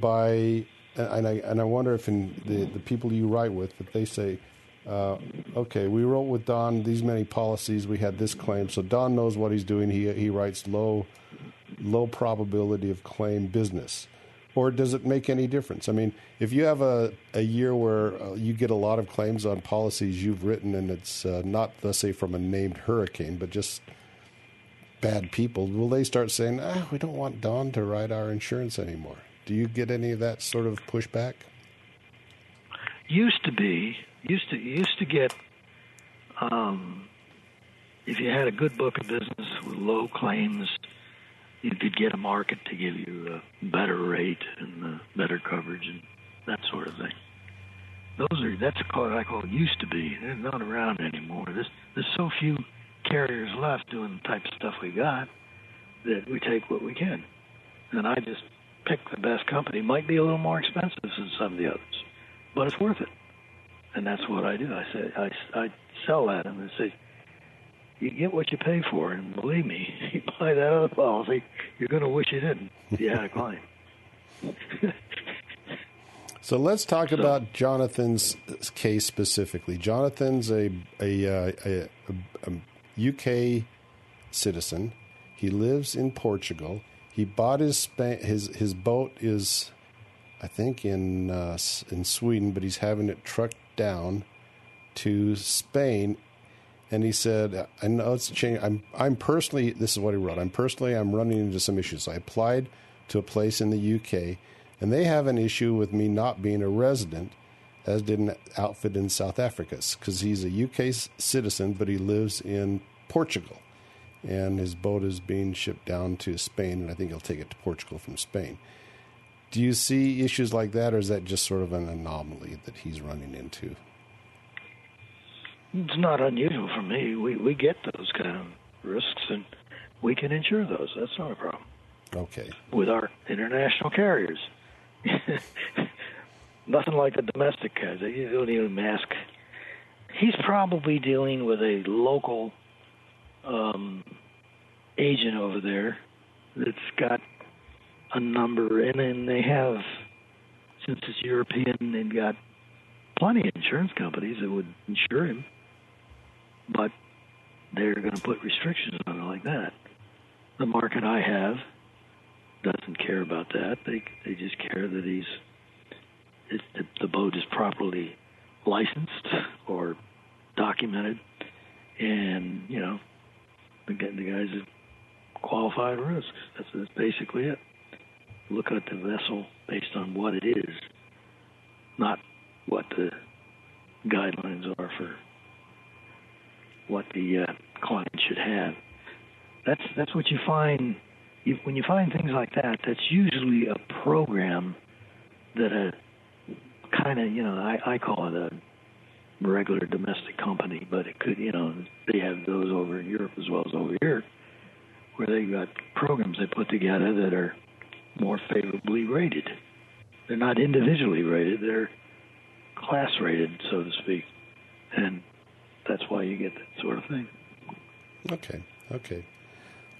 [SPEAKER 1] by, and I, and I wonder if in the, the people you write with, that they say, uh, okay, we wrote with Don these many policies, we had this claim, so Don knows what he's doing. He, he writes low, low probability of claim business. Or does it make any difference? I mean, if you have a, a year where uh, you get a lot of claims on policies you've written and it's uh, not, let's say, from a named hurricane, but just bad people, will they start saying, ah, we don't want Don to write our insurance anymore? Do you get any of that sort of pushback?
[SPEAKER 2] used to be used to used to get um, if you had a good book of business with low claims, you could get a market to give you a better rate and uh, better coverage and that sort of thing. Those are that's what I call used to be. They're not around anymore. There's there's so few carriers left doing the type of stuff we got that we take what we can. And I just pick the best company. Might be a little more expensive than some of the others but it's worth it. And that's what I do. I say I, I sell that and I say, you get what you pay for, and believe me, you buy that other policy, you're going to wish you didn't. You had a claim.
[SPEAKER 1] So let's talk about Jonathan's case specifically. Jonathan's a a, uh, a, a, a UK citizen. He lives in Portugal. He bought his Spa- his his boat is, I think in uh, in Sweden, but he's having it trucked down to Spain. And he said, "I know it's changed. I'm I'm personally. This is what he wrote. I'm personally. I'm running into some issues. I applied to a place in the UK, and they have an issue with me not being a resident, as did an outfit in South Africa, because he's a UK citizen, but he lives in Portugal, and his boat is being shipped down to Spain, and I think he'll take it to Portugal from Spain. Do you see issues like that, or is that just sort of an anomaly that he's running into?
[SPEAKER 2] It's not unusual for me. We we get those kind of risks, and we can insure those. That's not a problem
[SPEAKER 1] Okay.
[SPEAKER 2] with our international carriers. Nothing like the domestic guys. They don't even mask. He's probably dealing with a local um, agent over there that's got a number, and then they have, since it's European, they've got plenty of insurance companies that would insure him, but they're going to put restrictions on it like that. The market I have doesn't care about that. They they just care that he's it, the, the boat is properly licensed or documented, and you know the the guys qualified risks. That's, that's basically it. Look at the vessel based on what it is, not what the guidelines are for what the uh, client should have. That's that's what you find when you find things like that. That's usually a program that a kind of you know I, I call it a regular domestic company, but it could you know they have those over in Europe as well as over here, where they got programs they put together that are more favorably rated. They're not individually rated; they're class rated, so to speak, and that's why you get that sort of thing.
[SPEAKER 1] Okay. Okay.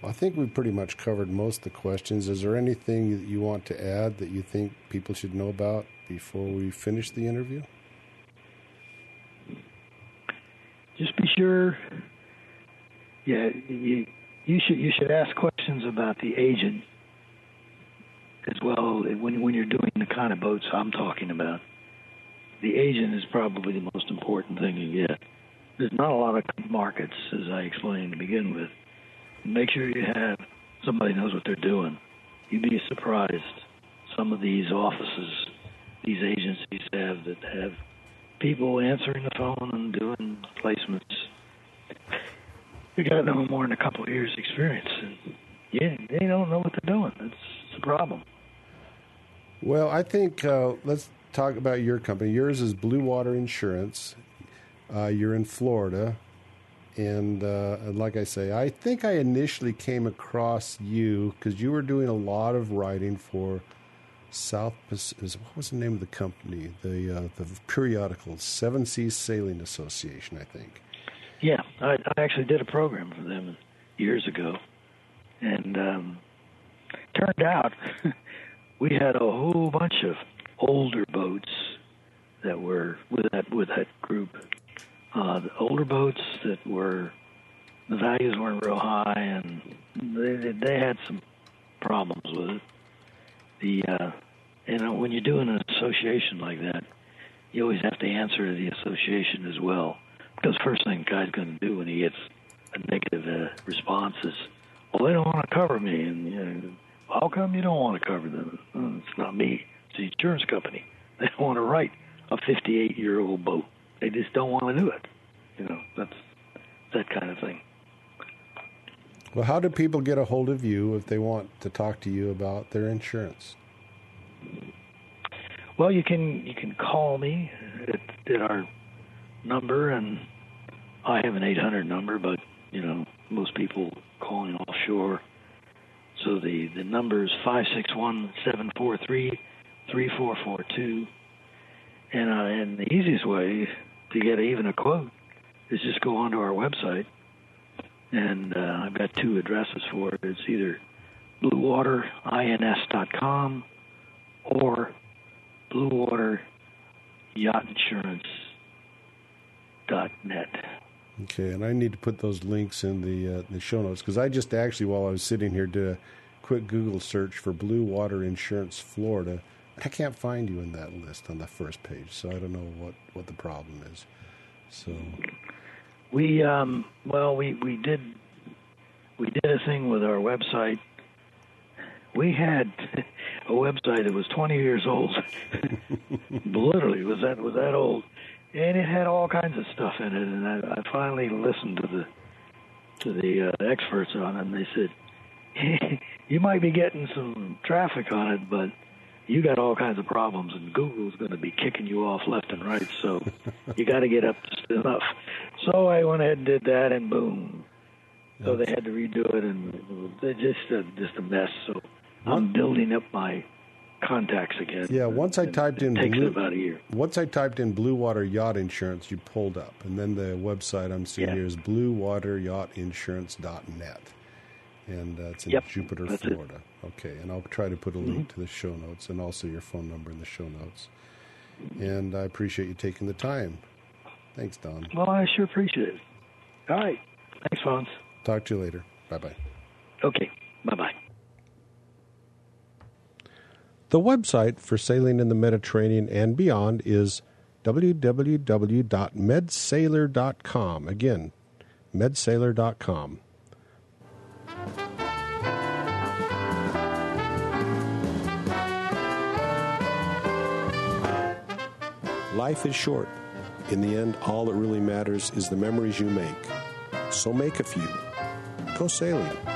[SPEAKER 1] Well, I think we've pretty much covered most of the questions. Is there anything that you want to add that you think people should know about before we finish the interview?
[SPEAKER 2] just be sure. Yeah, you you should you should ask questions about the agent as well when when you're doing the kind of boats I'm talking about. The agent is probably the most important thing you get. There's not a lot of markets, as I explained to begin with. Make sure you have somebody knows what they're doing. You'd be surprised. Some of these offices, these agencies have that have people answering the phone and doing placements. You got no more than a couple of years' experience, and yeah, they don't know what they're doing. That's, that's a problem.
[SPEAKER 1] Well, I think uh, let's talk about your company. Yours is Blue Water Insurance. Uh, you're in Florida. And uh, like I say, I think I initially came across you because you were doing a lot of writing for South Pacific. What was the name of the company? The uh, the periodical Seven Seas Sailing Association, I think.
[SPEAKER 2] Yeah, I, I actually did a program for them years ago, and um, turned out we had a whole bunch of older boats that were with that with that group uh, the older boats that were the values weren't real high, and they they had some problems with it. The uh, know when you're doing an association like that, you always have to answer to the association as well, because first thing guy's going to do when he gets a negative uh, response is, well, they don't want to cover me, and you know, how come you don't want to cover them? Well, it's not me; it's the insurance company. They don't want to write a 58 year old boat. They just don't want to do it. You know, that's that kind of thing.
[SPEAKER 1] Well, how do people get a hold of you if they want to talk to you about their insurance?
[SPEAKER 2] Well, you can you can call me at, at our number, and I have an 800 number, but you know most people calling offshore. So the the number is five six one seven four three three four four two, and uh, and the easiest way to get even a quote is just go onto our website, and uh, I've got two addresses for it. It's either bluewaterins.com or bluewateryachtinsurance.net.
[SPEAKER 1] Okay, and I need to put those links in the uh, the show notes because I just actually, while I was sitting here, did a quick Google search for Blue Water Insurance Florida. I can't find you in that list on the first page, so I don't know what, what the problem is. So
[SPEAKER 2] we um, well we we did we did a thing with our website. We had a website that was 20 years old. Literally was that was that old, and it had all kinds of stuff in it. And I, I finally listened to the to the uh, experts on it, and they said you might be getting some traffic on it, but you got all kinds of problems, and Google's going to be kicking you off left and right. So you got to get up to enough. So I went ahead and did that, and boom. So they had to redo it, and they just uh, just a mess. So I'm building up my contacts again.
[SPEAKER 1] Yeah, once I typed in
[SPEAKER 2] takes
[SPEAKER 1] blue,
[SPEAKER 2] about a year.
[SPEAKER 1] Once I typed in Blue Water Yacht Insurance, you pulled up, and then the website I'm seeing
[SPEAKER 2] Yeah.
[SPEAKER 1] here is bluewateryachtinsurance.net, and uh, it's in
[SPEAKER 2] Yep,
[SPEAKER 1] Jupiter,
[SPEAKER 2] that's it. Mm-hmm.
[SPEAKER 1] Florida. Okay, and I'll try to put a link to the show notes and also your phone number in the show notes. And I appreciate you taking the time. Thanks, Don.
[SPEAKER 2] Well, I sure appreciate it. All right. Thanks, Fonz.
[SPEAKER 1] Talk to you later. Bye bye.
[SPEAKER 2] Okay. Bye bye.
[SPEAKER 1] The website for sailing in the Mediterranean and beyond is www.medsailor.com. Again, medsailor.com. Life is short. In the end, all that really matters is the memories you make. So make a few. Go sailing.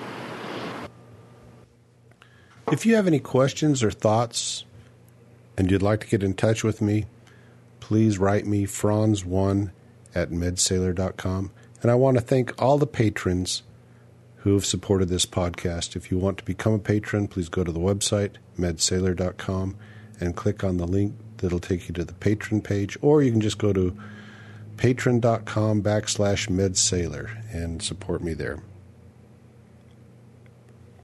[SPEAKER 1] If you have any questions or thoughts and you'd like to get in touch with me, please write me franz1 at medsailor.com. And I want to thank all the patrons who have supported this podcast. If you want to become a patron, please go to the website, medsailor.com, and click on the link that'll take you to the patron page, or you can just go to patreon.com backslash medsailor and support me there.